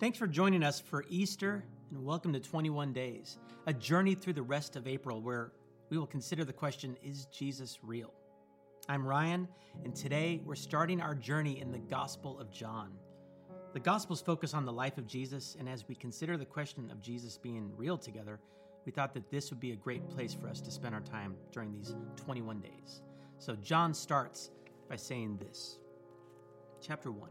Thanks for joining us for Easter and welcome to 21 Days, a journey through the rest of April where we will consider the question Is Jesus real? I'm Ryan, and today we're starting our journey in the Gospel of John. The Gospels focus on the life of Jesus, and as we consider the question of Jesus being real together, we thought that this would be a great place for us to spend our time during these 21 days. So, John starts by saying this Chapter 1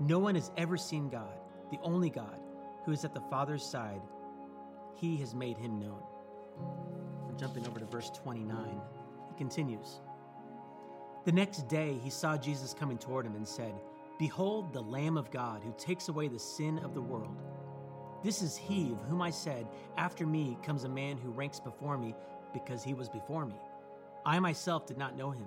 No one has ever seen God, the only God who is at the Father's side, he has made him known. We're jumping over to verse 29. He continues The next day he saw Jesus coming toward him and said, Behold the Lamb of God who takes away the sin of the world. This is he of whom I said, After me comes a man who ranks before me because he was before me. I myself did not know him,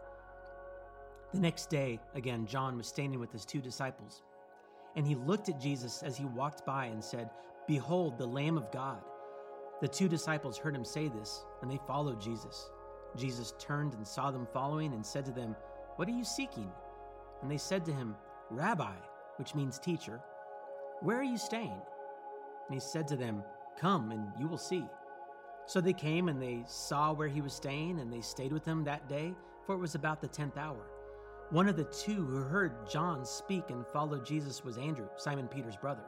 The next day, again, John was standing with his two disciples. And he looked at Jesus as he walked by and said, Behold, the Lamb of God. The two disciples heard him say this, and they followed Jesus. Jesus turned and saw them following and said to them, What are you seeking? And they said to him, Rabbi, which means teacher, where are you staying? And he said to them, Come and you will see. So they came and they saw where he was staying, and they stayed with him that day, for it was about the tenth hour. One of the two who heard John speak and followed Jesus was Andrew, Simon Peter's brother.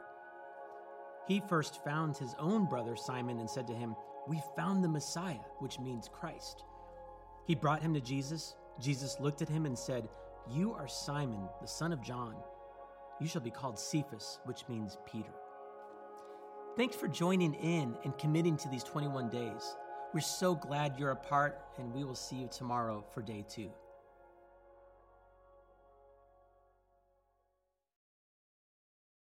He first found his own brother Simon and said to him, We found the Messiah, which means Christ. He brought him to Jesus. Jesus looked at him and said, You are Simon, the son of John. You shall be called Cephas, which means Peter. Thanks for joining in and committing to these 21 days. We're so glad you're a part, and we will see you tomorrow for day two.